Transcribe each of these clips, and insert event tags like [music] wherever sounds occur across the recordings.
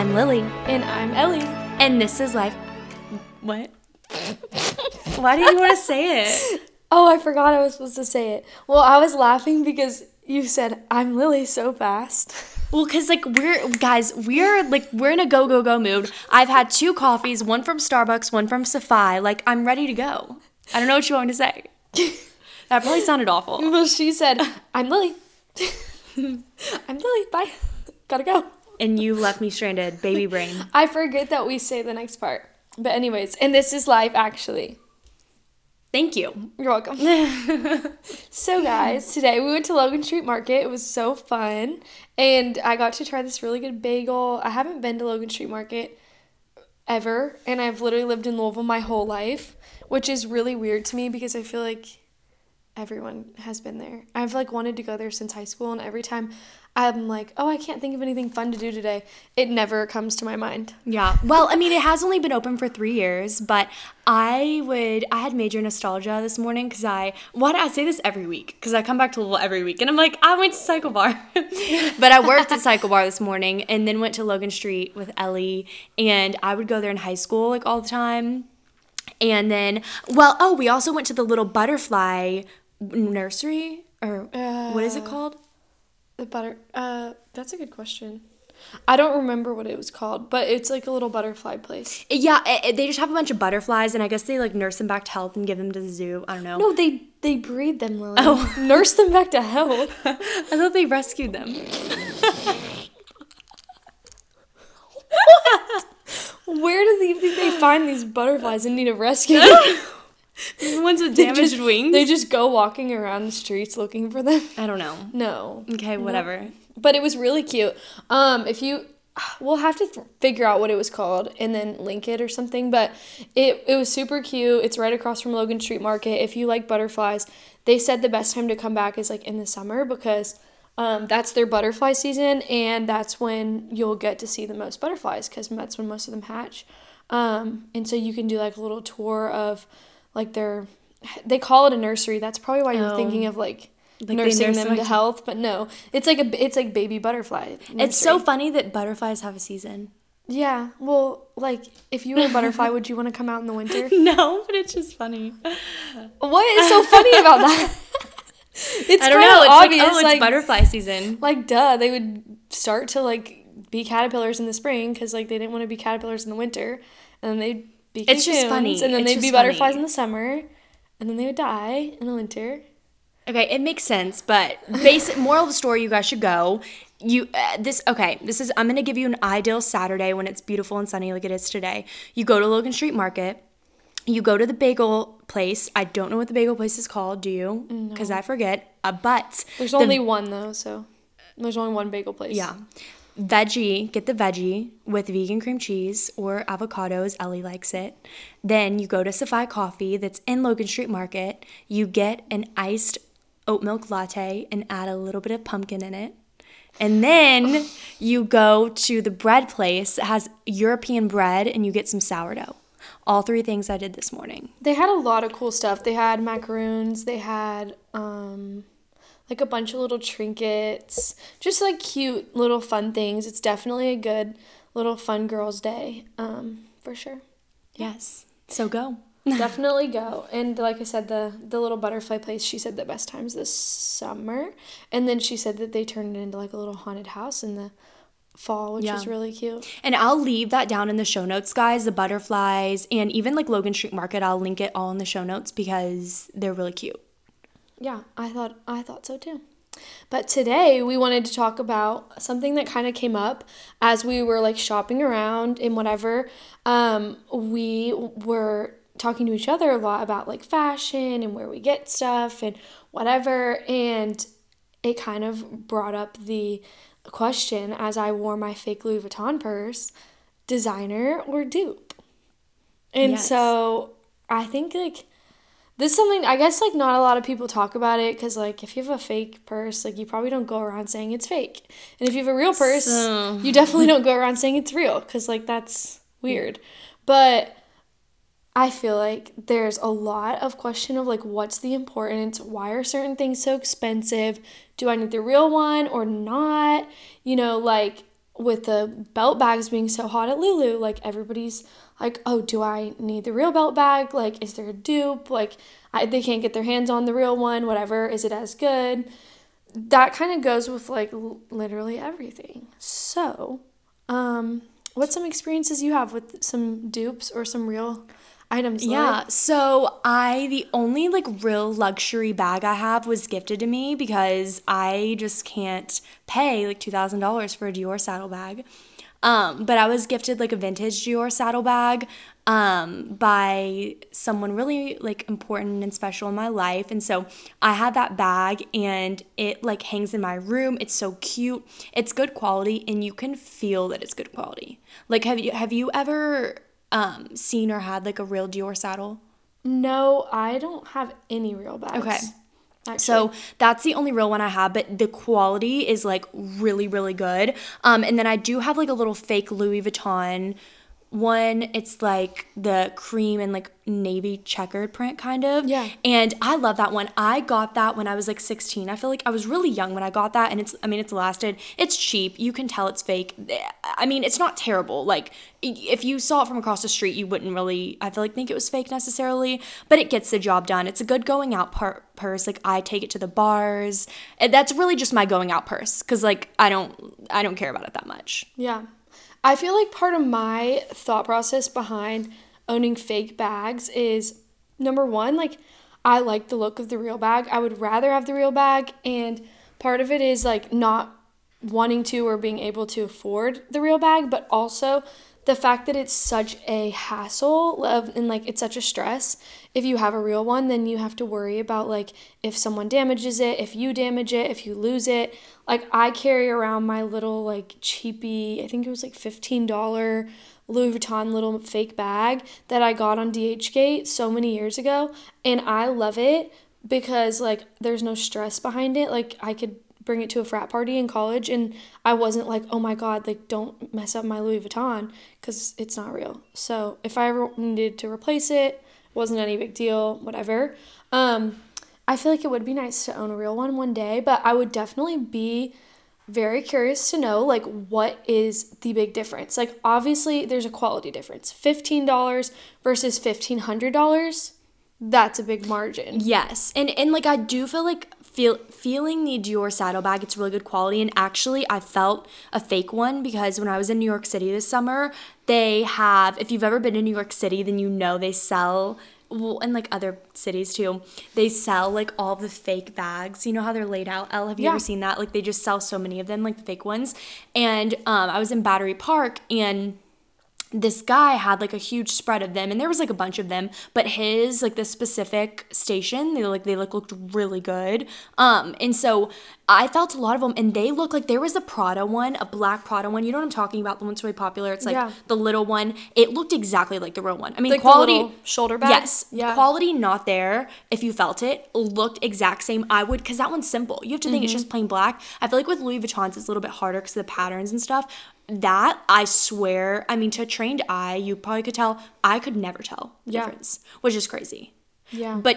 I'm Lily, And I'm Ellie. and this is Life. What? [laughs] Why do you want to say it? Oh, I forgot I was supposed to say it. Well, I was laughing because you said, I'm Lily so fast. Well, cause like we're guys, we're like we're in a go go go mood. I've had two coffees, one from Starbucks, one from Safai. Like I'm ready to go. I don't know what you want me to say. [laughs] That probably sounded awful. Well, she said, I'm Lily. [laughs] I'm Lily. Bye. Gotta go. And you left me stranded, baby brain. I forget that we say the next part. But, anyways, and this is Life Actually. Thank you. You're welcome. [laughs] so, guys, today we went to Logan Street Market. It was so fun. And I got to try this really good bagel. I haven't been to Logan Street Market ever. And I've literally lived in Louisville my whole life, which is really weird to me because I feel like everyone has been there. I've like wanted to go there since high school. And every time I'm like, oh, I can't think of anything fun to do today, it never comes to my mind. Yeah. Well, I mean, it has only been open for three years, but I would, I had major nostalgia this morning because I, why do I say this every week? Because I come back to Louisville every week and I'm like, I went to CycleBar. [laughs] but I worked at CycleBar this morning and then went to Logan Street with Ellie and I would go there in high school like all the time. And then, well, oh, we also went to the little butterfly nursery or what is it uh, called? The butter. Uh, that's a good question. I don't remember what it was called, but it's like a little butterfly place. Yeah, it, it- they just have a bunch of butterflies, and I guess they like nurse them back to health and give them to the zoo. I don't know. No, they they breed them, Lily. Oh. [laughs] Nurse them back to health. [laughs] I thought they rescued them. [laughs] Where do they think they find these butterflies and need a rescue? [laughs] The ones with They damaged just- wings. They just go walking around the streets looking for them. I don't know. No, Okay, whatever. but it was really cute. Um, if you, we'll have to th- figure out what it was called and then link it or something. But it it was super cute. It's right across from Logan Street Market. If you like butterflies, they said the best time to come back is like in the summer because. Um, that's their butterfly season, and that's when you'll get to see the most butterflies because that's when most of them hatch. Um, and so you can do like a little tour of like they're they call it a nursery. That's probably why you're Oh. thinking of like, they nursing them to health, but no, it's like a it's like baby butterfly. It's so funny that butterflies have a season. yeah. Well, like if you were a butterfly, would you want to come out in the winter? [laughs] No, but it's just funny. What is so funny about that? [laughs] it's I don't know. It's obvious, like, oh, it's like, butterfly season. like duh, they would start to like be caterpillars in the spring because like they didn't want to be caterpillars in the winter, and then they'd It's just funny. and then It's they'd be butterflies funny. in the summer, and then they would die in the winter. Okay, it makes sense, but basic [laughs] moral of the story, you guys should go. You uh, this okay? This is I'm gonna give you an ideal Saturday when it's beautiful and sunny like it is today. You go to Logan Street Market. You go to the bagel place. I don't know what the bagel place is called. Do you? Because I forget. Uh, but There's the- only one though, so there's only one bagel place. Yeah. Veggie, get the veggie with vegan cream cheese or avocados. Ellie likes it. Then you go to Safai Coffee that's in Logan Street Market. You get an iced oat milk latte and add a little bit of pumpkin in it. And then you go to the bread place that has European bread and you get some sourdough. All three things I did this morning. They had a lot of cool stuff. They had macaroons. They had um, like a bunch of little trinkets, just like cute little fun things. It's definitely a good little fun girls' day, um, for sure. Yes. So go. [laughs] definitely go. And like I said, the the little butterfly place. She said the best times this summer, and then she said that they turned it into like a little haunted house in the fall, which Yeah. is really cute. And I'll leave that down in the show notes, guys. The butterflies and even like Logan Street Market, I'll link it all in the show notes because they're really cute. Yeah, I thought I thought so too. But today we wanted to talk about something that kind of came up as we were like shopping around and whatever. Um, we were talking to each other a lot about like fashion and where we get stuff and whatever, and it kind of brought up the question as I wore my fake Louis Vuitton purse, designer or dupe. And Yes. so I think like this is something I guess like not a lot of people talk about it because like if you have a fake purse, like you probably don't go around saying it's fake, and if you have a real purse, So- you definitely don't go around saying it's real because like that's weird. But I feel like there's a lot of question of like what's the importance? Why are certain things so expensive? Do I need the real one or not? You know, like with the belt bags being so hot at Lulu, like everybody's like, oh, do I need the real belt bag? Like, is there a dupe? Like, I, they can't get their hands on the real one, whatever. Is it as good? That kind of goes with like l- literally everything. So, um, what's some experiences you have with some dupes or some real items? Yeah, so I the only like real luxury bag I have was gifted to me because I just can't pay like two thousand dollars for a Dior saddlebag. Um, but I was gifted like a vintage Dior saddlebag um, by someone really like important and special in my life, and so I had that bag and it like hangs in my room. It's so cute. It's good quality, and you can feel that it's good quality. Like, have you have you ever um, seen or had like a real Dior saddle? No, I don't have any real bags. Okay. Actually. So that's the only real one I have, but the quality is like really, really good. Um, and then I do have like a little fake Louis Vuitton one. It's like the cream and like navy checkered print kind of. Yeah. And I love that one. I got that when I was like 16. I feel like I was really young when I got that, and it's I mean it's lasted. It's cheap. You can tell it's fake. I mean it's not terrible. Like if you saw it from across the street, you wouldn't really I feel like think it was fake necessarily, but it gets the job done. It's a good going out par- purse. Like I take it to the bars. And that's really just my going out purse cuz like I don't I don't care about it that much. Yeah. I feel like part of my thought process behind owning fake bags is number one, like I like the look of the real bag. I would rather have the real bag and part of it is like not wanting to or being able to afford the real bag, but also the fact that it's such a hassle of, and like it's such a stress. If you have a real one, then you have to worry about like if someone damages it, if you damage it, if you lose it. Like I carry around my little like cheapy, I think it was like $15 Louis Vuitton little fake bag that I got on DHgate so many years ago, and I love it because like there's no stress behind it. Like I could bring it to a frat party in college and I wasn't like, "Oh my god, like don't mess up my Louis Vuitton" cuz it's not real. So, if I ever needed to replace it, wasn't any big deal, whatever. Um I feel like it would be nice to own a real one one day, but I would definitely be very curious to know like what is the big difference. Like obviously there's a quality difference. $15 versus $1500. That's a big margin. Yes, and and like I do feel like feel feeling the Dior saddlebag. It's really good quality, and actually I felt a fake one because when I was in New York City this summer, they have. If you've ever been to New York City, then you know they sell. Well, and like other cities too, they sell like all the fake bags. You know how they're laid out. Elle, have you Yeah. ever seen that? Like they just sell so many of them, like the fake ones. And um, I was in Battery Park, and this guy had like a huge spread of them and there was like a bunch of them but his like the specific station they like they like looked really good um and so i felt a lot of them and they look like there was a prada one a black prada one you know what i'm talking about the one's really popular it's like Yeah. the little one it looked exactly like the real one i mean Like the quality shoulder bag? yes Yeah. quality not there if you felt it looked exact same i would because that one's simple you have to think it's Mm-hmm. just plain black i feel like with louis vuittons it's a little bit harder because of the patterns and stuff that i swear i mean to a trained eye you probably could tell i could never tell the Yeah. difference which is crazy Yeah. but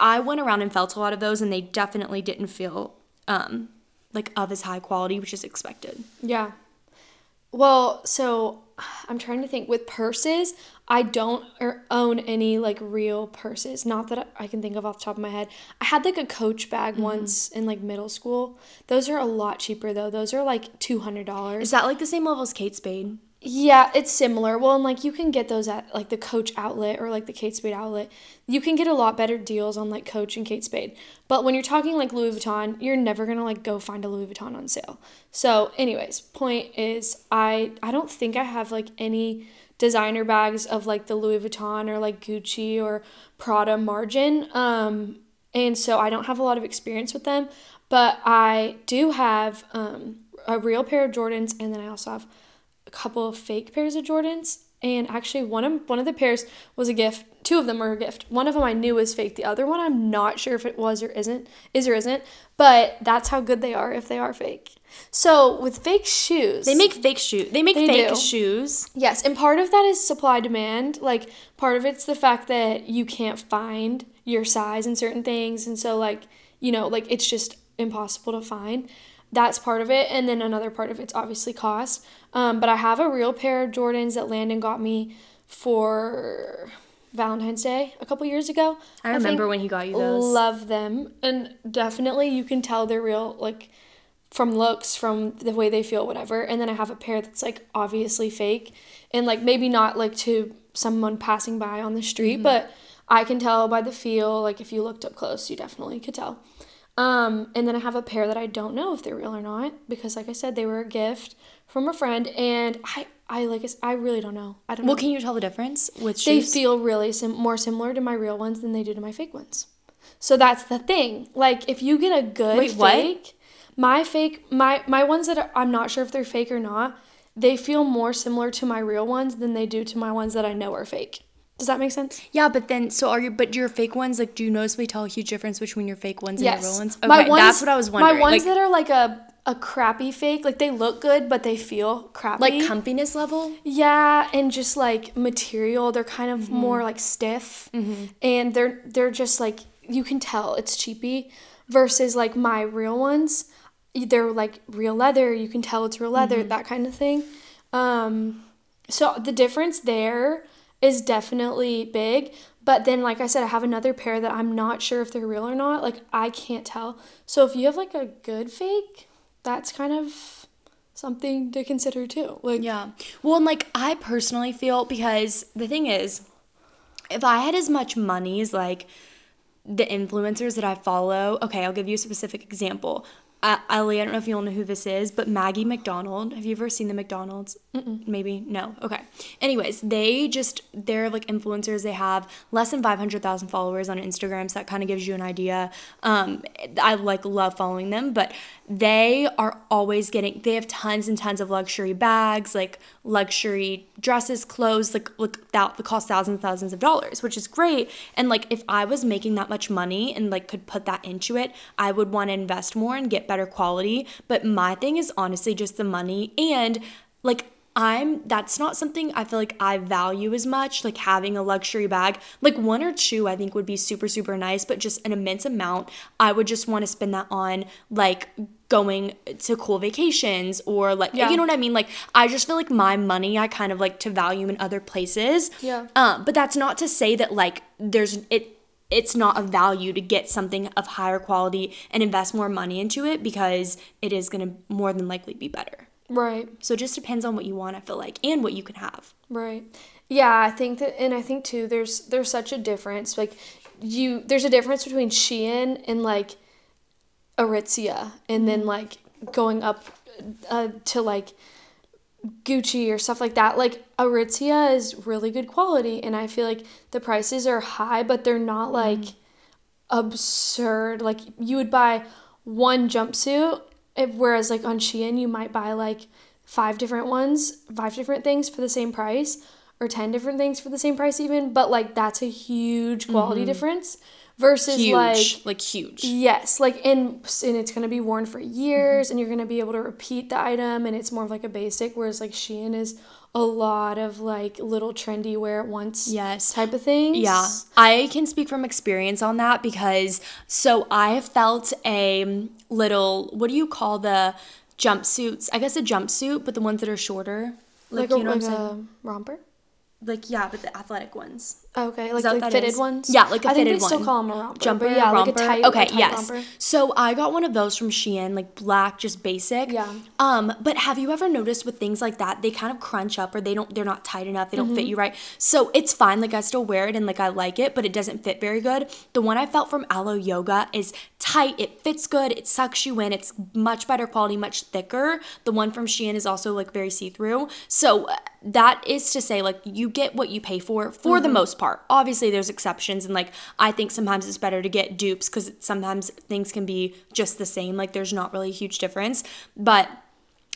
I went around and felt a lot of those and they definitely didn't feel um like of as high quality which is expected Yeah. Well, so I'm trying to think with purses, I don't er, own any like real purses. Not that I can think of off the top of my head. I had like a Coach bag once in like middle school. Those are a lot cheaper though. Those are like $200. is that like the same level as kate spade Yeah, it's similar. Well, and like you can get those at like the Coach outlet or like the Kate Spade outlet. You can get a lot better deals on like Coach and Kate Spade. But when you're talking like Louis Vuitton, you're never gonna like go find a Louis Vuitton on sale. So, anyways, point is, I I don't think I have like any designer bags of like the Louis Vuitton or like Gucci or Prada margin. Um, and so I don't have a lot of experience with them. But I do have um, a real pair of Jordans, and then I also have a couple of fake pairs of Jordans. And actually, one of one of the pairs was a gift. Two of them were a gift. One of them I knew was fake. The other one I'm not sure if it was or isn't, is or isn't. But that's how good they are if they are fake. So with fake shoes, they make fake shoes they make They fake do. shoes Yes, and part of that is supply demand. Like part of it's the fact that you can't find your size in certain things and so like, you know, like it's just impossible to find. That's part of it, and then another part of it's obviously cost. Um, but I have a real pair of Jordans that Landon got me for Valentine's Day a couple years ago. I remember think when he got you those. Love them, and definitely you can tell they're real, like from looks, from the way they feel, whatever. And then I have a pair that's like obviously fake, and like maybe not like to someone passing by on the street, Mm-hmm. but I can tell by the feel. Like if you looked up close, you definitely could tell. Um, and then I have a pair that I don't know if they're real or not because, like I said, they were a gift from a friend, and I, I like, I really don't know. I don't well, know. can you tell the difference with They shoes? feel really sim- more similar to my real ones than they do to my fake ones. So that's the thing. Like if you get a good Wait, what? fake, my fake, my my ones that are, I'm not sure if they're fake or not, they feel more similar to my real ones than they do to my ones that I know are fake. Does that make sense? yeah, but then so are you? but your fake ones like do you noticeably tell a huge difference between your fake ones and your real ones? Okay, my ones, that's what I was wondering. My ones like, that are like a a crappy fake, like they look good but they feel crappy. like comfiness level. Yeah, and just like material, they're kind of mm-hmm. more like stiff, mm-hmm. and they're they're just like you can tell it's cheapy. Versus like my real ones, they're like real leather. You can tell it's real leather, mm-hmm. that kind of thing. Um, so the difference there is definitely big. But then, like I said, I have another pair that I'm not sure if they're real or not. Like I can't tell. So if you have like a good fake, that's kind of something to consider too. Like Yeah. Well, and like I personally feel because the thing is, if I had as much money as like the influencers that I follow, okay, I'll give you a specific example. Uh, Ellie, I don't know if you'll know who this is, but Maggie McDonald. Have you ever seen the McDonald's? Maybe no. Okay. Anyways, they just they're like influencers. They have less than five hundred thousand followers on Instagram, so that kind of gives you an idea. Um, I like love following them, but they are always getting. They have tons and tons of luxury bags, like luxury dresses, clothes, like like that that cost thousands and thousands of dollars, which is great. And like if I was making that much money and like could put that into it, I would want to invest more and get better quality. But my thing is honestly just the money and like I'm that's not something I feel like I value as much like having a luxury bag like one or two I think would be super super nice but just an immense amount I would just want to spend that on like going to cool vacations or like Yeah. you know what I mean like I just feel like my money I kind of like to value in other places Yeah. um but that's not to say that like there's it it's not of value to get something of higher quality and invest more money into it because it is going to more than likely be better Right, so it just depends on what you want, I feel like, and what you can have. right. Yeah, I think that, and I think too, there's there's such a difference. Like, you there's a difference between Shein and like Aritzia, and then like going up uh, to like Gucci or stuff like that. Like Aritzia is really good quality, and I feel like the prices are high, but they're not mm-hmm. like absurd. Like you would buy one jumpsuit, if, whereas like on Shein you might buy like five different ones, five different things for the same price, or ten different things for the same price even. But like that's a huge quality mm-hmm. difference versus Huge, like like, huge. Yes, like and and it's gonna be worn for years, and you're gonna be able to repeat the item, and it's more of like a basic. Whereas like Shein is a lot of like little trendy wear it once Yes. type of things. Yeah, I can speak from experience on that because so I have felt a little, what do you call the jumpsuits? I guess a jumpsuit, but the ones that are shorter. Like, like, you know a, what I'm like saying? a romper. Like, yeah, but the athletic ones. Okay, like like fitted is? ones. Yeah, like a I think fitted they still call them a romper. Jumper, yeah, romper. like a tight. okay, yes. Romper. So I got one of those from Shein, like black, just basic. Yeah. Um, but have you ever noticed with things like that, they kind of crunch up or they don't, they're not tight enough. They don't Mm-hmm. fit you right. So it's fine. Like I still wear it and like I like it, but it doesn't fit very good. The one I felt from Alo Yoga is tight. It fits good. It sucks you in. It's much better quality, much thicker. The one from Shein is also like very see through. So uh, that is to say, like you get what you pay for for the most part. Obviously, there's exceptions, and like I think sometimes it's better to get dupes because sometimes things can be just the same. Like there's not really a huge difference, but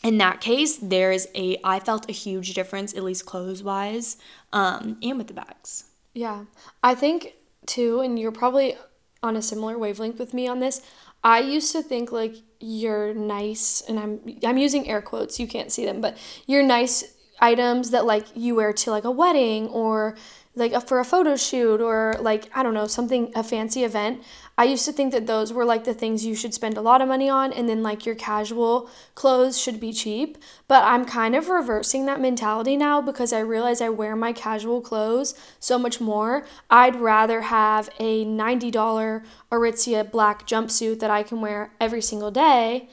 in that case, there is a I felt a huge difference, at least clothes wise, um, and with the bags. Yeah. I think too, and you're probably on a similar wavelength with me on this. I used to think like you're nice and I'm I'm using air quotes, you can't see them, but you're nice items that like you wear to like a wedding or like a, for a photo shoot or like I don't know something a fancy event. I used to think that those were like the things you should spend a lot of money on and then like your casual clothes should be cheap. But I'm kind of reversing that mentality now because I realize I wear my casual clothes so much more. I'd rather have a $90 Aritzia black jumpsuit that I can wear every single day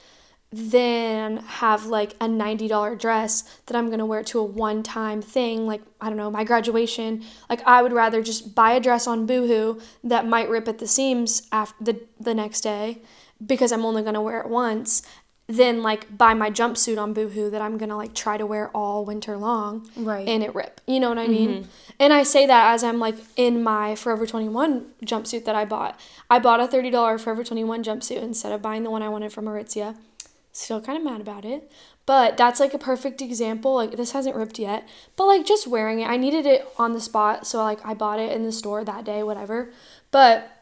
than have like a $90 dress that I'm going to wear to a one time thing like I don't know my graduation. Like I would rather just buy a dress on Boohoo that might rip at the seams after the the next day because I'm only going to wear it once than like buy my jumpsuit on Boohoo that I'm going to like try to wear all winter long Right. and it rip. You know what I mean? Mm-hmm. And I say that as I'm like in my Forever 21 jumpsuit that I bought. I bought a $30 Forever 21 jumpsuit instead of buying the one I wanted from Aritzia still kind of mad about it. But that's like a perfect example like this hasn't ripped yet but like just wearing it i needed it on the spot so like i bought it in the store that day whatever. But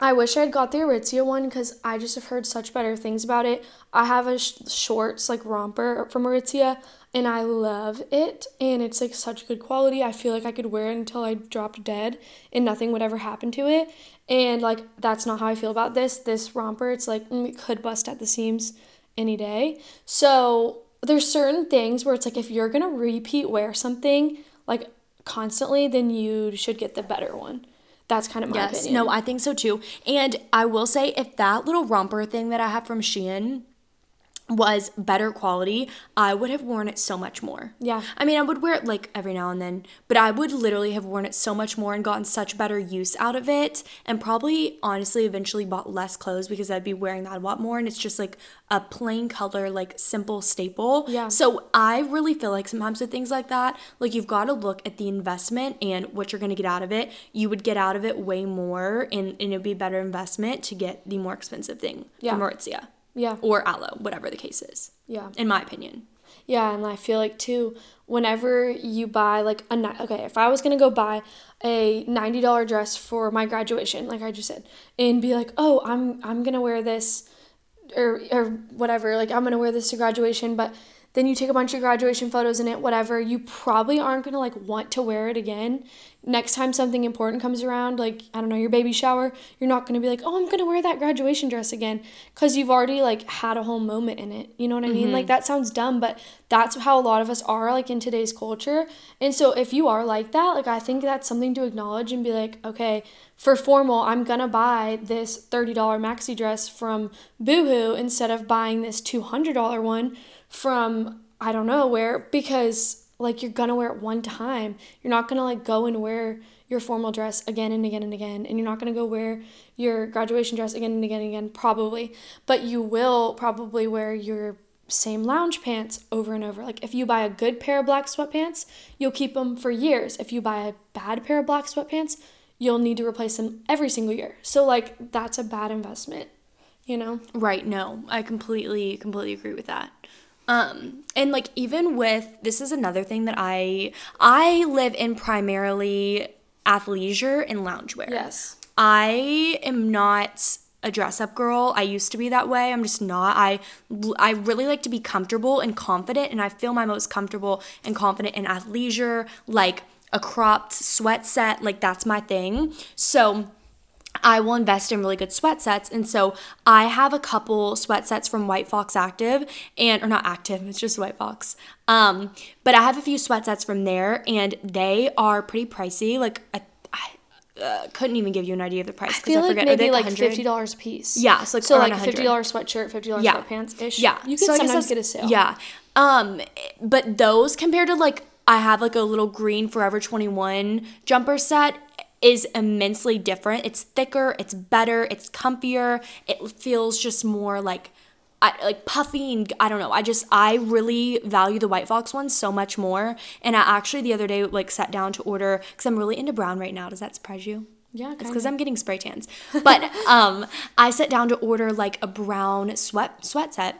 i wish i had got the aritzia one because i just have heard such better things about it. I have a sh- shorts like romper from aritzia and i love it and it's like such good quality. I feel like i could wear it until i dropped dead and nothing would ever happen to it. And like that's not how i feel about this. This romper it's like mm, it could bust at the seams any day. So there's certain things where it's like if you're gonna repeat wear something like constantly, then you should get the better one. That's kind of my Yes, opinion. no, I think so too. And I will say, if that little romper thing that I have from Shein was better quality, I would have worn it so much more. Yeah. I mean, I would wear it like every now and then, but I would literally have worn it so much more and gotten such better use out of it, and probably honestly eventually bought less clothes because I'd be wearing that a lot more. And it's just like a plain color, like simple staple. Yeah. So I really feel like sometimes with things like that, like you've got to look at the investment and what you're going to get out of it. You would get out of it way more, and, and it'd be a better investment to get the more expensive thing Yeah. from Aritzia Yeah. or Alo, whatever the case is, Yeah. in my opinion. Yeah, and I feel like too, whenever you buy like a okay, if I was gonna go buy a ninety dollar dress for my graduation, like I just said, and be like, oh, I'm I'm gonna wear this, or or whatever, like I'm gonna wear this to graduation, but then you take a bunch of graduation photos in it, whatever, you probably aren't gonna like want to wear it again. Next time something important comes around, like I don't know, your baby shower, you're not gonna be like, oh, I'm gonna wear that graduation dress again, because you've already like had a whole moment in it. You know what I mean? Mm-hmm. Like that sounds dumb, but that's how a lot of us are like in today's culture. And so if you are like that, like I think that's something to acknowledge and be like, okay, for formal, I'm gonna buy this $30 maxi dress from Boohoo instead of buying this $200 one from I don't know where because like you're gonna wear it one time. You're not gonna like go and wear your formal dress again and again and again, and you're not gonna go wear your graduation dress again and again and again, probably. But you will probably wear your same lounge pants over and over. Like if you buy a good pair of black sweatpants, you'll keep them for years. If you buy a bad pair of black sweatpants, you'll need to replace them every single year. So like that's a bad investment, you know? Right, no. I completely completely agree with that. Um and like even with this is another thing that I I live in primarily athleisure and loungewear. Yes. I am not a dress up girl. I used to be that way. I'm just not. I I really like to be comfortable and confident and I feel my most comfortable and confident in athleisure, like a cropped sweat set, like that's my thing. So I will invest in really good sweat sets. And so I have a couple sweat sets from White Fox Active and or not active, it's just White Fox. Um, but I have a few sweat sets from there and they are pretty pricey. Like I, I uh, couldn't even give you an idea of the price because I feel like forget. Maybe they like 100? fifty dollars a piece. Yeah, so like so like 100. fifty dollars sweatshirt, fifty dollars Yeah. sweatpants ish. Yeah. you can So I sometimes get a sale. Yeah. Um, but those compared to like I have like a little green Forever 21 jumper set is immensely different. It's thicker, it's better, it's comfier. It feels just more like I, like puffy and I don't know. I just I really value the White Fox one so much more. And I actually the other day like sat down to order because I'm really into brown right now. Does that surprise you? Yeah, It's because I'm getting spray tans. But [laughs] um, I sat down to order like a brown sweat sweat set,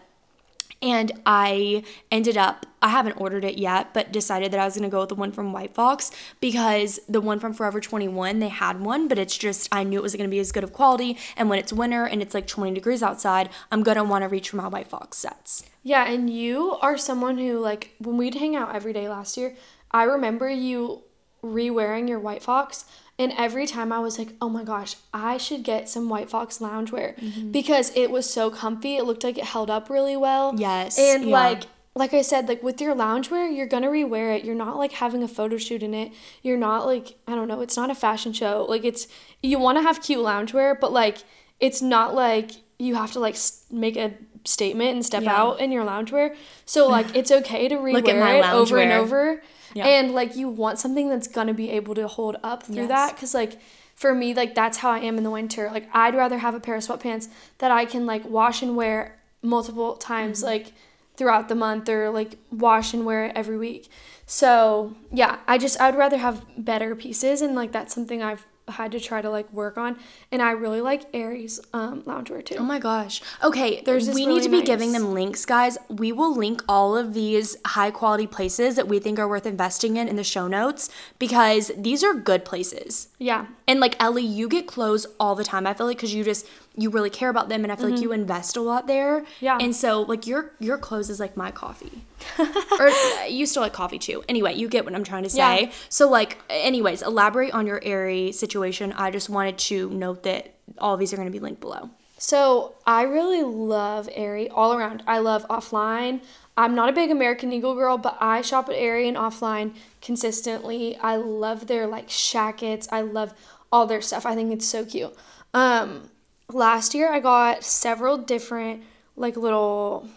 And I ended up, I haven't ordered it yet, but decided that I was gonna go with the one from White Fox because the one from Forever 21, they had one, but it's just, I knew it was gonna be as good of quality. And when it's winter and it's like 20 degrees outside, I'm gonna wanna reach for my White Fox sets. Yeah, and you are someone who like when we'd hang out every day last year, I remember you re-wearing your White Fox and every time I was like, "Oh my gosh, I should get some White Fox loungewear Mm-hmm. because it was so comfy. It looked like it held up really well." Yes, And yeah. like like I said, like with your loungewear, you're gonna rewear it. You're not like having a photo shoot in it. You're not like I don't know. It's not a fashion show. Like it's you want to have cute loungewear, but like it's not like you have to like make a statement and step Yeah. out in your loungewear. So [sighs] like it's okay to rewear Look at my it over and over. Yeah. And like you want something that's gonna be able to hold up through Yes. that because like for me like that's how I am in the winter. Like I'd rather have a pair of sweatpants that I can like wash and wear multiple times Mm-hmm. like throughout the month or like wash and wear it every week. So yeah, I just I'd rather have better pieces and like that's something I've had to try to like work on. And I really like Aerie's um loungewear too. Oh my gosh. Okay, There's this we need to really be giving them links, guys. We will link all of these high quality places that we think are worth investing in in the show notes because these are good places. yeah. And like Ellie, you get clothes all the time. I feel like because you just you really care about them, and I feel like you invest a lot there. Mm-hmm. Yeah. And so like your your clothes is like my coffee, [laughs] or uh, you still like coffee too. Anyway, you get what I'm trying to say. Yeah. So like, anyways, elaborate on your Aerie situation. I just wanted to note that all of these are going to be linked below. So I really love Aerie all around. I love offline. I'm not a big American Eagle girl, but I shop at Aerie and offline consistently. I love their like shackets. I love all their stuff. I think it's so cute. Um, last year I got several different like little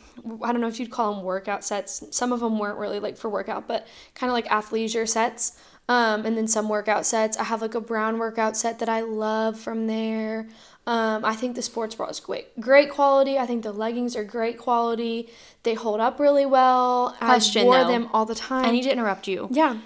I don't know if you'd call them workout sets. Some of them weren't really like for workout, but kind of like athleisure sets. Um, and then some workout sets. I have like a brown workout set that I love from there. Um, I think the sports bra is great, great quality. I think the leggings are great quality. They hold up really well. Question, I wore though. them all the time. I need to interrupt you. yeah,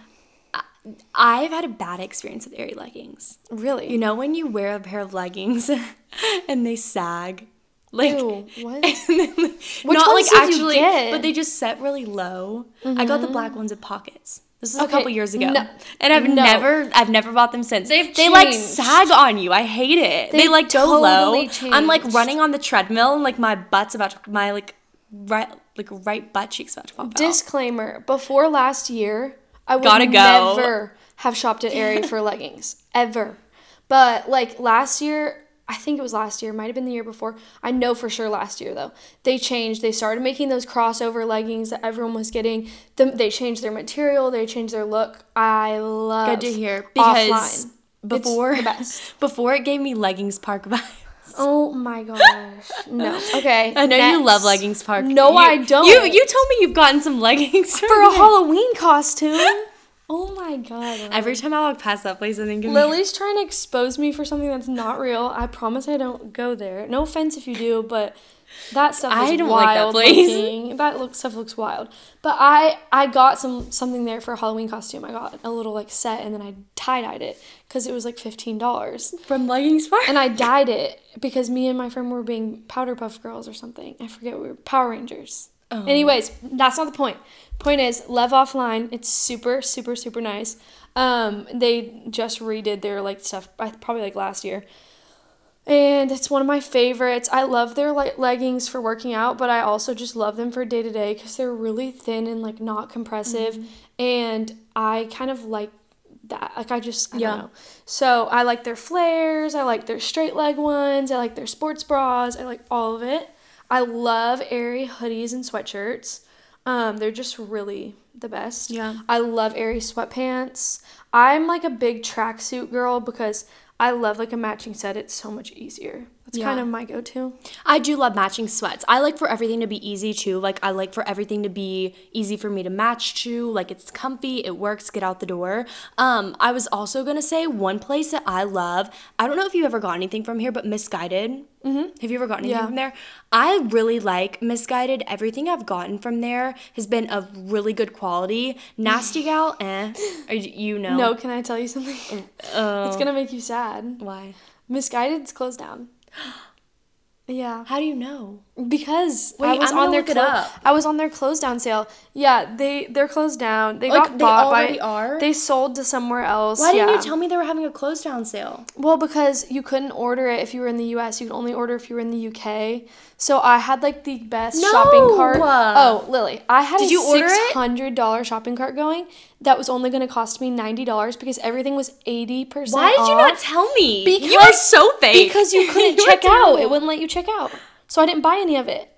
I've had a bad experience with Aerie leggings. really. You know when you wear a pair of leggings [laughs] and they sag, like Ew, what? [laughs] Which ones not like actually. Mm-hmm. but they just set really low. I got the black ones with pockets. This is a couple years ago, no- and I've no. never, I've never bought them since. They've they like sag on you. I hate it. They, They like go low. totally I'm like running on the treadmill, and like my butt's about to, my like right, like right butt cheek's about to pop out. Disclaimer: Before last year, I would Gotta go. never have shopped at Aerie for leggings ever. But like last year, I think it was last year, might have been the year before. I know for sure last year though. They changed. They started making those crossover leggings that everyone was getting. Them they changed their material. They changed their look. I love. Good to hear because offline. before It's the best. [laughs] before it gave me leggings park vibes. Oh my gosh. No. [laughs] Okay. I know you love leggings park. No, You- I don't. You you told me you've gotten some [laughs] leggings for a Halloween costume. [laughs] Oh my god. Every time I walk past that place, I think of. Lily's trying to expose me for something that's not real. I promise I don't go there. No offense if you do, but that stuff is I don't like that wild place. [laughs] looking. That look, stuff looks wild. But I I got some something there for a Halloween costume. I got a little like set and then I tie dyed it because it was like fifteen dollars. from leggings park. And I dyed it because me and my friend were being Powerpuff Girls or something. I forget we were Power Rangers. Oh. Anyways, that's not the point. Point is, Lev Offline. It's super, super, super nice. Um, they just redid their like stuff, probably like last year, and it's one of my favorites. I love their like leggings for working out, but I also just love them for day to day because they're really thin and like not compressive, Mm-hmm. and I kind of like that. Like I just I Yeah. don't know. So I like their flares. I like their straight leg ones. I like their sports bras. I like all of it. I love Aerie hoodies and sweatshirts. Um, they're just really the best. Yeah. I love Aerie sweatpants. I'm like a big tracksuit girl because I love like a matching set. It's so much easier. That's Yeah. kind of my go-to. I do love matching sweats. I like for everything to be easy too. Like I like for everything to be easy for me to match to. Like it's comfy, it works, get out the door. Um, I was also gonna say one place that I love. I don't know if you ever got anything from here, but Missguided. Mm-hmm. Have you ever gotten anything Yeah. from there? I really like Missguided. Everything I've gotten from there has been of really good quality. Nasty [sighs] Gal, eh? You know? No, can I tell you something? Uh, [laughs] it's gonna make you sad. why? Missguided's closed down. [gasps] Yeah. How do you know? Because Wait, I was I'm on their look it clo- up. I was on their close down sale. Yeah, they they're closed down. They Like, got they bought already by. are? They sold to somewhere else. Why didn't yeah. you tell me they were having a close down sale? Well, because you couldn't order it if you were in the U.S. You could only order if you were in the U.K. So I had like the best shopping No! cart. Oh, Lily, I had Did a you order it? six hundred dollar shopping cart going. That was only going to cost me ninety dollars because everything was eighty percent. Why did you not tell me? Because you are so fake. Because you [laughs] couldn't You check out. It wouldn't let you check out. So I didn't buy any of it.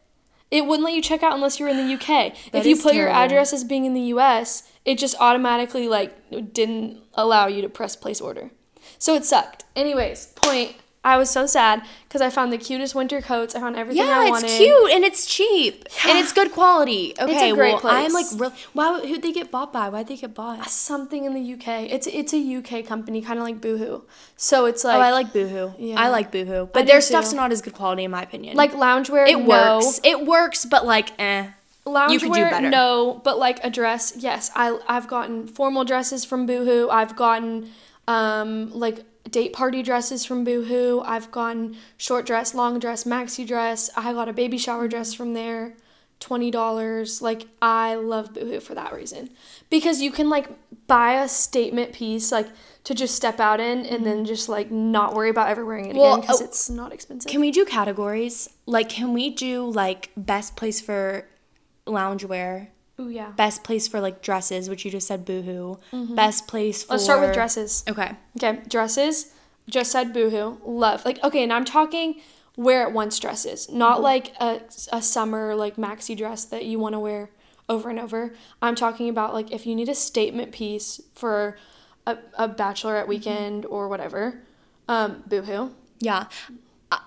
It wouldn't let you check out unless you were in the UK. if you put your address as being in the US, it just automatically like didn't allow you to press place order. So it sucked. Anyways, point. I was so sad because I found the cutest winter coats. I found everything Yeah, I it's cute and it's cheap and it's good quality. Okay, a great well, I'm like place. real. Why? would- Who'd they get bought by? Why'd they get bought? Something in the UK. It's it's a UK company, kind of like Boohoo. So it's like oh, I like Boohoo. Yeah. I like Boohoo, but their too. stuff's not as good quality in my opinion. like loungewear. it no. works. It works, but like, eh. Loungewear, You could do better. no, but like a dress, yes. I I've gotten formal dresses from Boohoo. I've gotten um like date party dresses from Boohoo. I've gotten short dress, long dress, maxi dress. I got a baby shower dress from there. Twenty dollars. Like I love Boohoo for that reason, because you can like buy a statement piece like to just step out in and then mm-hmm. just like not worry about ever wearing it Well, again because oh, it's not expensive. Can we do categories? Like, can we do like best place for loungewear? Ooh yeah. Best place for like dresses, which you just said Boohoo. Mm-hmm. Best place for. Let's start with dresses. Okay. Okay, dresses. Just said boohoo. Love. Like, okay, and I'm talking wear it once dresses, not mm-hmm. like a, a summer, like maxi dress that you want to wear over and over. I'm talking about like if you need a statement piece for a, a bachelorette mm-hmm. weekend or whatever, um, boohoo. Yeah.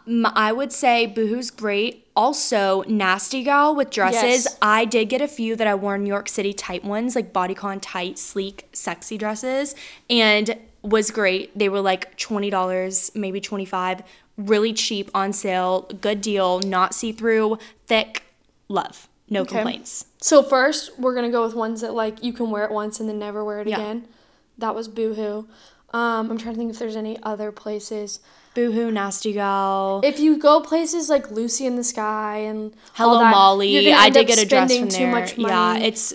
I would say Boohoo's great. Also, Nasty Gal with dresses. Yes. I did get a few that I wore in New York City tight ones, like bodycon tight, sleek, sexy dresses, and was great. They were like $20, maybe 25 really cheap on sale, good deal, not see through, thick, love. No Okay. complaints. So first, we're gonna go with ones that like you can wear it once and then never wear it Yeah. again. That was boohoo. Um, I'm trying to think if there's any other places. Boohoo, Nasty Gal. If you go places like Lucy in the Sky and Hello that, Molly. I did get a dress from too there. much money. Yeah, it's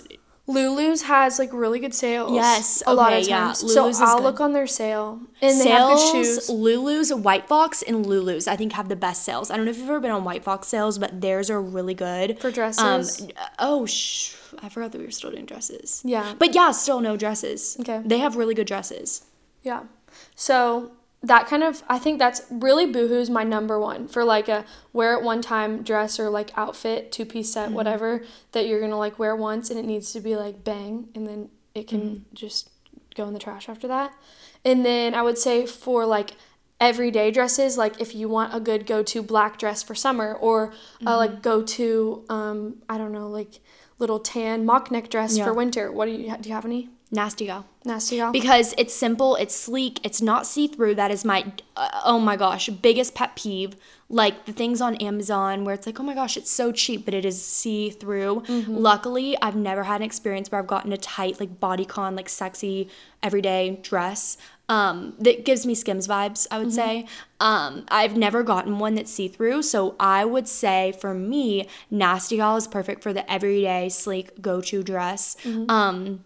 Lulu's has like really good sales. Yes, a lot of okay, yeah, times. Is so I'll good. look on their sale and they have sales. good shoes. Lulu's, White Fox, and Lulu's I think have the best sales. I don't know if you've ever been on White Fox sales, but theirs are really good For dresses? Um, oh, sh- I forgot that we were still doing dresses. Yeah. but yeah, still no dresses. Okay. they have really good dresses. Yeah. So that kind of I think that's really Boohoo's my number one for like a wear it one time dress or like outfit, two piece Mm-hmm. set, whatever that you're gonna like wear once and it needs to be like bang and then it can Mm-hmm. just go in the trash after that. And then I would say for like everyday dresses, like if you want a good go to black dress for summer or Mm-hmm. a like go to um I don't know like little tan mock neck dress Yeah. for winter. What do you do you have any? Nasty gal. Nasty gal. because it's simple, it's sleek, it's not see through. That is my uh, oh my gosh biggest pet peeve. Like the things on Amazon where it's like oh my gosh it's so cheap, but it is see through. Luckily, I've never had an experience where I've gotten a tight like bodycon like sexy everyday dress. Um, that gives me Skims vibes, I would say. Um, I've never gotten one that's see through, so I would say for me, Nasty Gal is perfect for the everyday sleek go to dress. Um,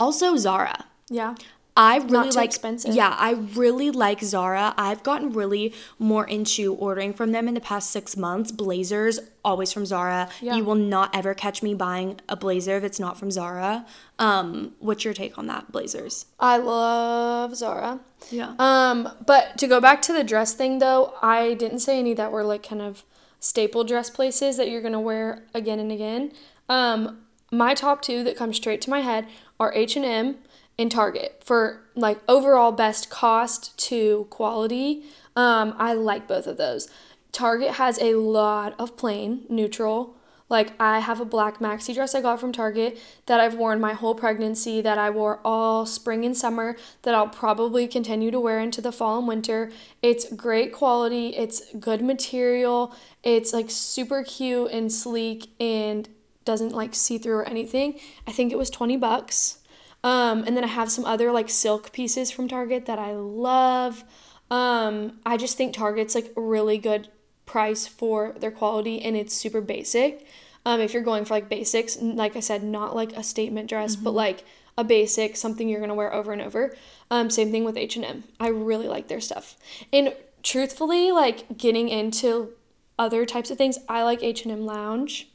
also Zara. yeah. I really like expensive. Yeah, I really like Zara. I've gotten really more into ordering from them in the past six months. Blazers, always from Zara. Yeah. You will not ever catch me buying a blazer that's not from Zara. Um, what's your take on that, blazers? I love Zara. Yeah. Um, but to go back to the dress thing though, I didn't say any that were like kind of staple dress places that you're gonna wear again and again. Um, my top two that come straight to my head are H and M and Target for like overall best cost to quality. Um, I like both of those. Target has a lot of plain, neutral. Like I have a black maxi dress I got from Target that I've worn my whole pregnancy, that I wore all spring and summer, that I'll probably continue to wear into the fall and winter. It's great quality, it's good material, it's like super cute and sleek and doesn't like see through or anything. I think it was 20 bucks. Um, and then I have some other like silk pieces from Target that I love. Um, I just think Target's like really good price for their quality and it's super basic. Um, if you're going for like basics, like I said, not like a statement dress, but like a basic, something you're gonna wear over and over. Um, same thing with H and M. I really like their stuff. And truthfully, like getting into other types of things, I like H and M Lounge.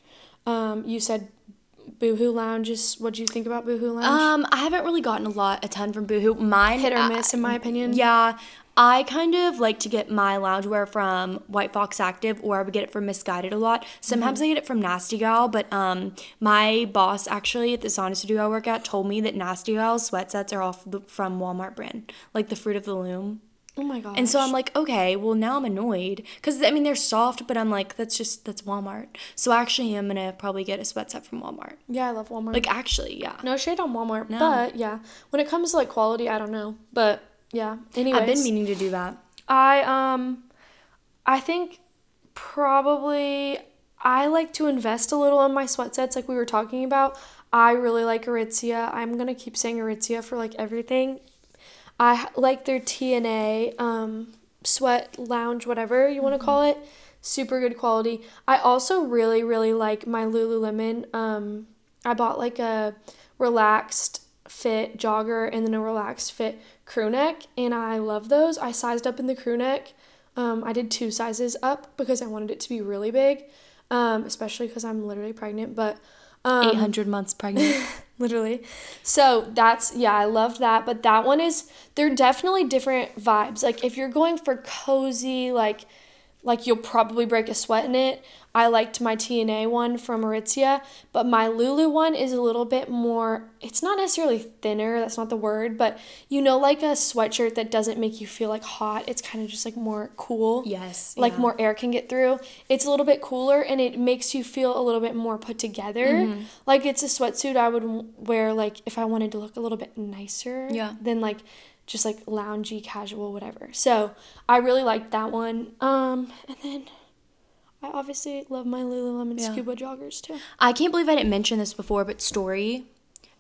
Um, you said Boohoo Lounge is. What do you think about Boohoo Lounge? Um, I haven't really gotten a lot, a ton from Boohoo. Mine Hit or I- miss, in my opinion. Yeah, I kind of like to get my loungewear from White Fox Active, or I would get it from Missguided a lot. Sometimes I get it from Nasty Gal, but um, my boss actually at the sauna studio I work at told me that Nasty Gal's sweat sets are off the, from Walmart brand, like the Fruit of the Loom. Oh my god. And so I'm like, okay, well now I'm annoyed because I mean they're soft, but I'm like, that's just that's Walmart. So actually, I'm gonna probably get a sweat set from Walmart. yeah, I love Walmart. Like actually, yeah. no shade on Walmart, but yeah, when it comes to like quality, I don't know, but yeah. Anyways, I've been meaning to do that. I um I think probably I like to invest a little in my sweat sets like we were talking about. I really like Aritzia. I'm going to keep saying Aritzia for like everything. I like their TNA um sweat lounge whatever you want to call it. Super good quality. I also really really like my Lululemon um I bought like a relaxed fit jogger and then a relaxed fit crew neck and I love those. I sized up in the crew neck. Um, I did two sizes up because I wanted it to be really big, um, especially because I'm literally pregnant. But um, 800 months pregnant. [laughs] literally. So that's yeah, I love that. But that one is they're definitely different vibes. Like if you're going for cozy, like like you'll probably break a sweat in it. I liked my TNA one from Aritzia, but my Lulu one is a little bit more. It's not necessarily thinner. That's not the word, but you know, like a sweatshirt that doesn't make you feel like hot. It's kind of just like more cool Yes, like yeah. more air can get through. It's a little bit cooler and it makes you feel a little bit more put together. Mm-hmm. Like it's a sweatsuit I would wear like if I wanted to look a little bit nicer Yeah. than like just like loungy, casual, whatever. So I really liked that one. Um, and then I obviously love my Lululemon Yeah. scuba joggers too. I can't believe I didn't mention this before, but Story,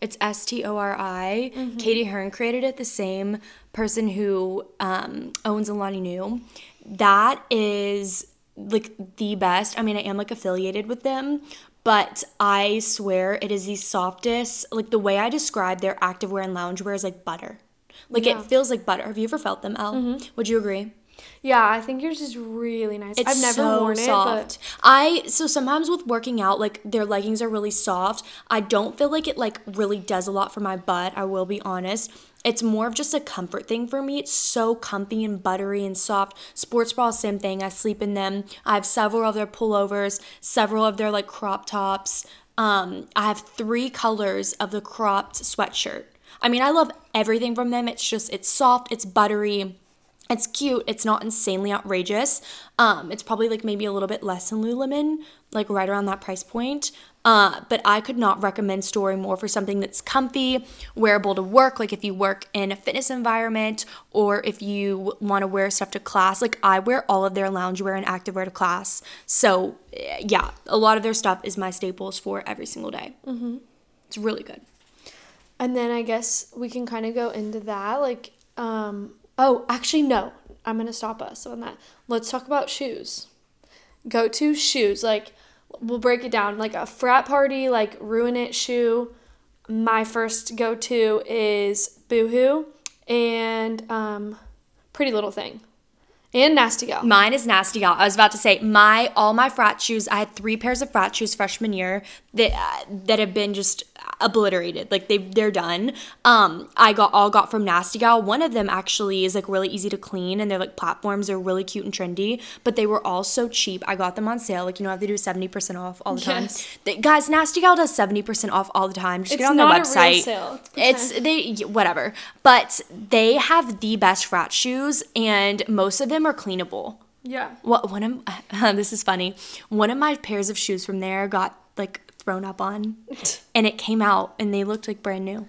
it's S T O R I. Katy Hearn created it, the same person who um, owns Alani Nu. That is like the best. I mean, I am like affiliated with them, but I swear it is the softest. Like the way I describe their activewear and loungewear is like butter. Like Yeah. it feels like butter. Have you ever felt them, Elle? Would you agree? Yeah, I think yours is really nice. It's I've never so worn soft. it, I so sometimes with working out, like their leggings are really soft. I don't feel like it like really does a lot for my butt. I will be honest. It's more of just a comfort thing for me. It's so comfy and buttery and soft. Sports bra, same thing. I sleep in them. I have several of their pullovers, several of their like crop tops. Um, I have three colors of the cropped sweatshirt. I mean, I love everything from them. It's just it's soft, it's buttery. It's cute. It's not insanely outrageous. Um, it's probably like maybe a little bit less than Lululemon, like right around that price point. Uh, but I could not recommend Story more for something that's comfy, wearable to work. Like if you work in a fitness environment or if you want to wear stuff to class. Like I wear all of their loungewear and activewear to class. So yeah, a lot of their stuff is my staples for every single day. Mm-hmm. It's really good. And then I guess we can kind of go into that. Like, um, oh, actually, no. I'm going to stop us on that. Let's talk about shoes. Go to shoes. Like, we'll break it down. Like, a frat party, like, ruin it shoe. My first go to is Boohoo and um, Pretty Little Thing and Nasty Gal. Mine is nasty gal. I was about to say my all my frat shoes. I had three pairs of frat shoes freshman year that uh, that have been just obliterated. Like they they're done. Um, I got all got from Nasty Gal. One of them actually is like really easy to clean, and they're like platforms. They're really cute and trendy, but they were all so cheap. I got them on sale. Like you know how they do seventy percent off all the time. Yes. They, guys, Nasty Gal does seventy percent off all the time. Just It's get on their not a real website. sale. It's they whatever, but they have the best frat shoes, and most of them are cleanable. Yeah. What one of [laughs] this is funny. One of my pairs of shoes from there got like thrown up on, [laughs] and it came out, and they looked like brand new.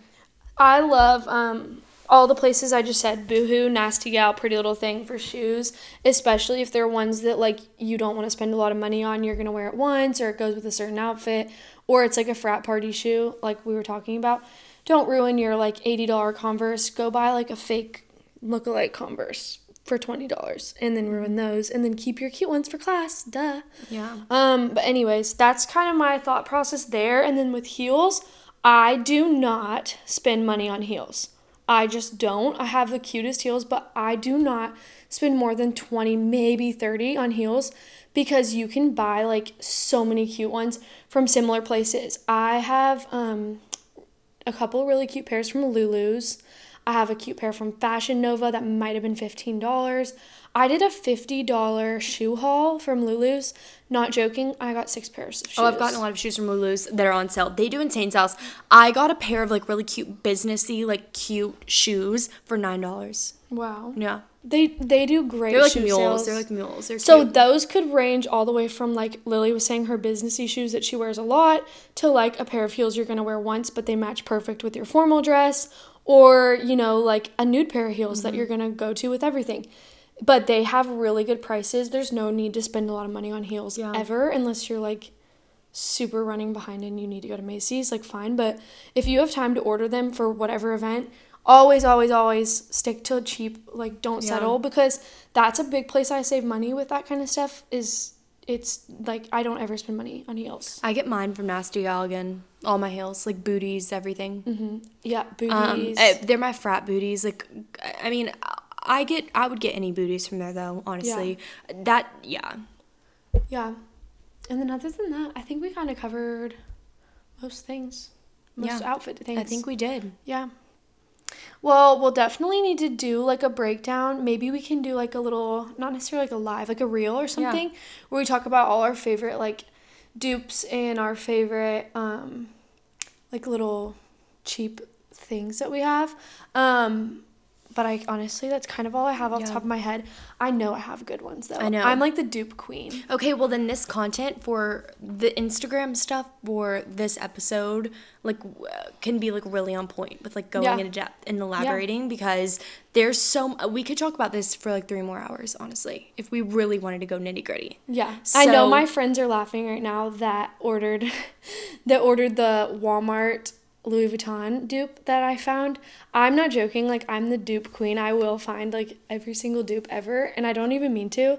I love um, all the places I just said Boohoo, Nasty Gal, Pretty Little Thing for shoes, especially if they're ones that like you don't want to spend a lot of money on. You're gonna wear it once, or it goes with a certain outfit, or it's like a frat party shoe, like we were talking about. Don't ruin your like eighty dollar Converse. Go buy like a fake lookalike Converse. For twenty dollars, and then ruin those, and then keep your cute ones for class. Duh. Yeah. Um, but anyways, that's kind of my thought process there. And then with heels, I do not spend money on heels. I just don't. I have the cutest heels, but I do not spend more than 20, maybe 30 on heels because you can buy like so many cute ones from similar places. I have um a couple really cute pairs from Lulu's. I have a cute pair from Fashion Nova that might have been $15. I did a $50 shoe haul from Lulu's. Not joking, I got six pairs of shoes. Oh, I've gotten a lot of shoes from Lulu's that are on sale. They do insane sales. I got a pair of like really cute businessy, like cute shoes for nine dollars. Wow. Yeah, They they do great they're like shoe mules. sales. They're like mules. They're so cute. those could range all the way from like Lilly was saying her businessy shoes that she wears a lot to like a pair of heels you're gonna wear once but they match perfect with your formal dress or you know like a nude pair of heels Mm-hmm. that you're gonna go to with everything. But they have really good prices. There's no need to spend a lot of money on heels Yeah. ever unless you're like super running behind and you need to go to Macy's, like fine. But if you have time to order them for whatever event, always, always, always stick to cheap. Like don't Yeah. settle because that's a big place I save money with that kind of stuff. Is it's like I don't ever spend money on heels. I get mine from Nasty Gal again. All my heels, like booties, everything. Yeah, Um, booties. eh, they're my frat booties. Like, I mean, I get, I would get any booties from there though. Honestly, that yeah. yeah, and then other than that, I think we kind of covered most things, most Yeah. outfit things. I think we did. Yeah. Well, we'll definitely need to do like a breakdown. Maybe we can do like a little, not necessarily like a live, like a reel or something, where we talk about all our favorite like dupes and our favorite um like little cheap things that we have. Um but I honestly that's kind of all I have off the top of my head. I know I have good ones though. I know. I'm like the dupe queen. Okay, well then this content for the Instagram stuff for this episode like can be like really on point with like going Yeah. into depth and elaborating because there's so we could talk about this for like 3 more hours honestly if we really wanted to go nitty-gritty. Yeah. I know my friends are laughing right now that ordered [laughs] that ordered the Walmart Louis Vuitton dupe that I found. I'm not joking, like I'm the dupe queen. I will find like every single dupe ever and I don't even mean to.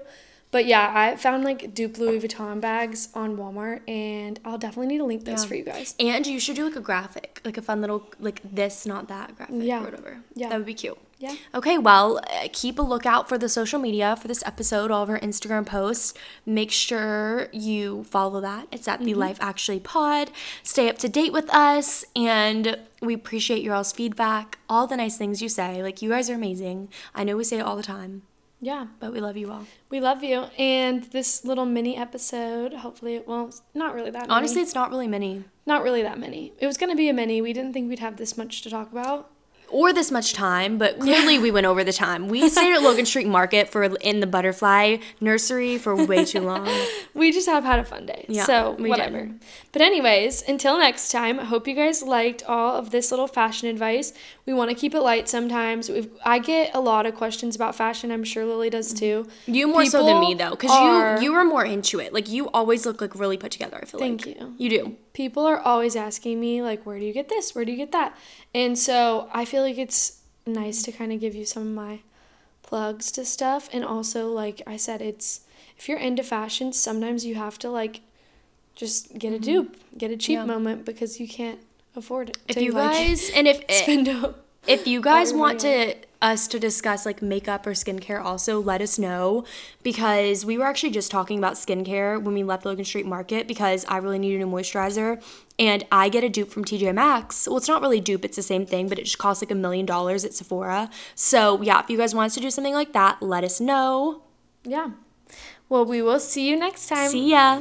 But yeah, I found like dupe Louis Vuitton bags on Walmart and I'll definitely need to link those Yeah. for you guys. And you should do like a graphic, like a fun little like this not that graphic Yeah. or whatever. Yeah. That would be cute. Yeah. Okay, well, uh, keep a lookout for the social media for this episode, all of our Instagram posts. Make sure you follow that. It's at the Mm-hmm. Life Actually Pod. Stay up to date with us, and we appreciate your all's feedback, all the nice things you say. Like, you guys are amazing. I know we say it all the time, Yeah. but we love you all. We love you. And this little mini episode, hopefully it won't, not really that many. Honestly, it's not really many. not really that many. It was gonna be a mini. We didn't think we'd have this much to talk about. Or this much time, but clearly we went over the time. We stayed at Logan Street Market for in the butterfly nursery for way too long. [laughs] We just have had a fun day. Yeah, so whatever. did. But anyways, until next time, I hope you guys liked all of this little fashion advice. We want to keep it light sometimes. We've I get a lot of questions about fashion. I'm sure Lilly does mm-hmm. too. You more so than me though, because you you were more into it. Like you always look like really put together. I feel like. Thank like you. You do. People are always asking me like, where do you get this? Where do you get that? And so I feel like it's nice to kind of give you some of my plugs to stuff. And also, like I said, it's if you're into fashion, sometimes you have to like just get a dupe, get a cheap Mm-hmm. Yeah. moment because you can't afford it. If you like, guys and if [laughs] spend a if you guys [laughs] want to us to discuss like makeup or skincare, also let us know because we were actually just talking about skincare when we left Logan Street Market because I really needed a moisturizer and I get a dupe from TJ Maxx. Well, it's not really dupe; it's the same thing, but it just costs like a million dollars at Sephora. So yeah, if you guys want us to do something like that, let us know. yeah. Well, we will see you next time. See ya.